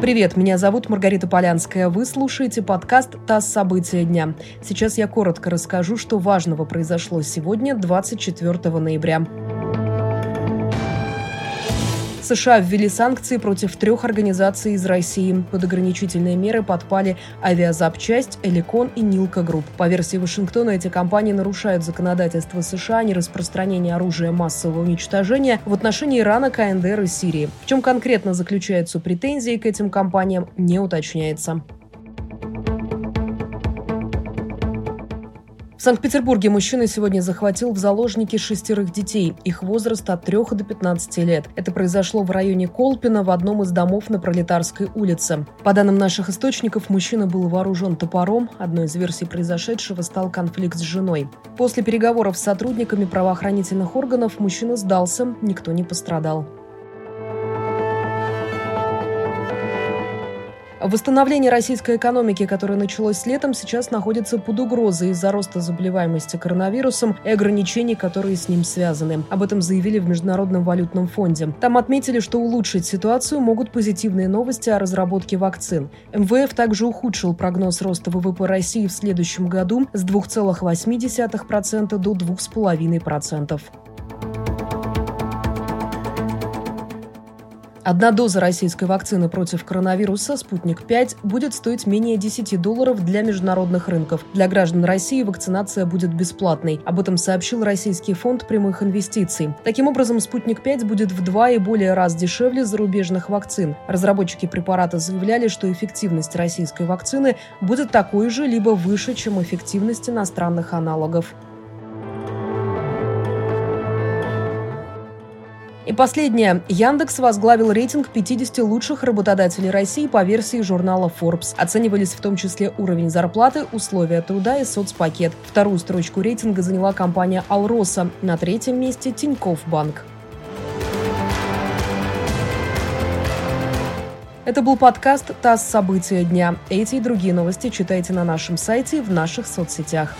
Привет, меня зовут Маргарита Полянская. Вы слушаете подкаст «ТАСС. События дня». Сейчас я коротко расскажу, что важного произошло сегодня, 24 ноября. США ввели санкции против трех организаций из России. Под ограничительные меры подпали Авиазапчасть, Эликон и Nilco Group. По версии Вашингтона, эти компании нарушают законодательство США о нераспространении оружия массового уничтожения в отношении Ирана, КНДР и Сирии. В чем конкретно заключаются претензии к этим компаниям, не уточняется. В Санкт-Петербурге мужчина сегодня захватил в заложники шестерых детей. Их возраст от 3 до 15 лет. Это произошло в районе Колпина в одном из домов на Пролетарской улице. По данным наших источников, мужчина был вооружен топором. Одной из версий произошедшего стал конфликт с женой. После переговоров с сотрудниками правоохранительных органов мужчина сдался, никто не пострадал. Восстановление российской экономики, которое началось летом, сейчас находится под угрозой из-за роста заболеваемости коронавирусом и ограничений, которые с ним связаны. Об этом заявили в Международном валютном фонде. Там отметили, что улучшить ситуацию могут позитивные новости о разработке вакцин. МВФ также ухудшил прогноз роста ВВП России в следующем году с 2,8% до 2,5%. Одна доза российской вакцины против коронавируса «Спутник-5» будет стоить менее 10 долларов для международных рынков. Для граждан России вакцинация будет бесплатной. Об этом сообщил Российский фонд прямых инвестиций. Таким образом, «Спутник-5» будет в два и более раз дешевле зарубежных вакцин. Разработчики препарата заявляли, что эффективность российской вакцины будет такой же, либо выше, чем эффективность иностранных аналогов. И последнее. Яндекс возглавил рейтинг 50 лучших работодателей России по версии журнала Forbes. Оценивались в том числе уровень зарплаты, условия труда и соцпакет. Вторую строчку рейтинга заняла компания «Алроса». На третьем месте – Тинькофф Банк. Это был подкаст «ТАСС. События дня». Эти и другие новости читайте на нашем сайте и в наших соцсетях.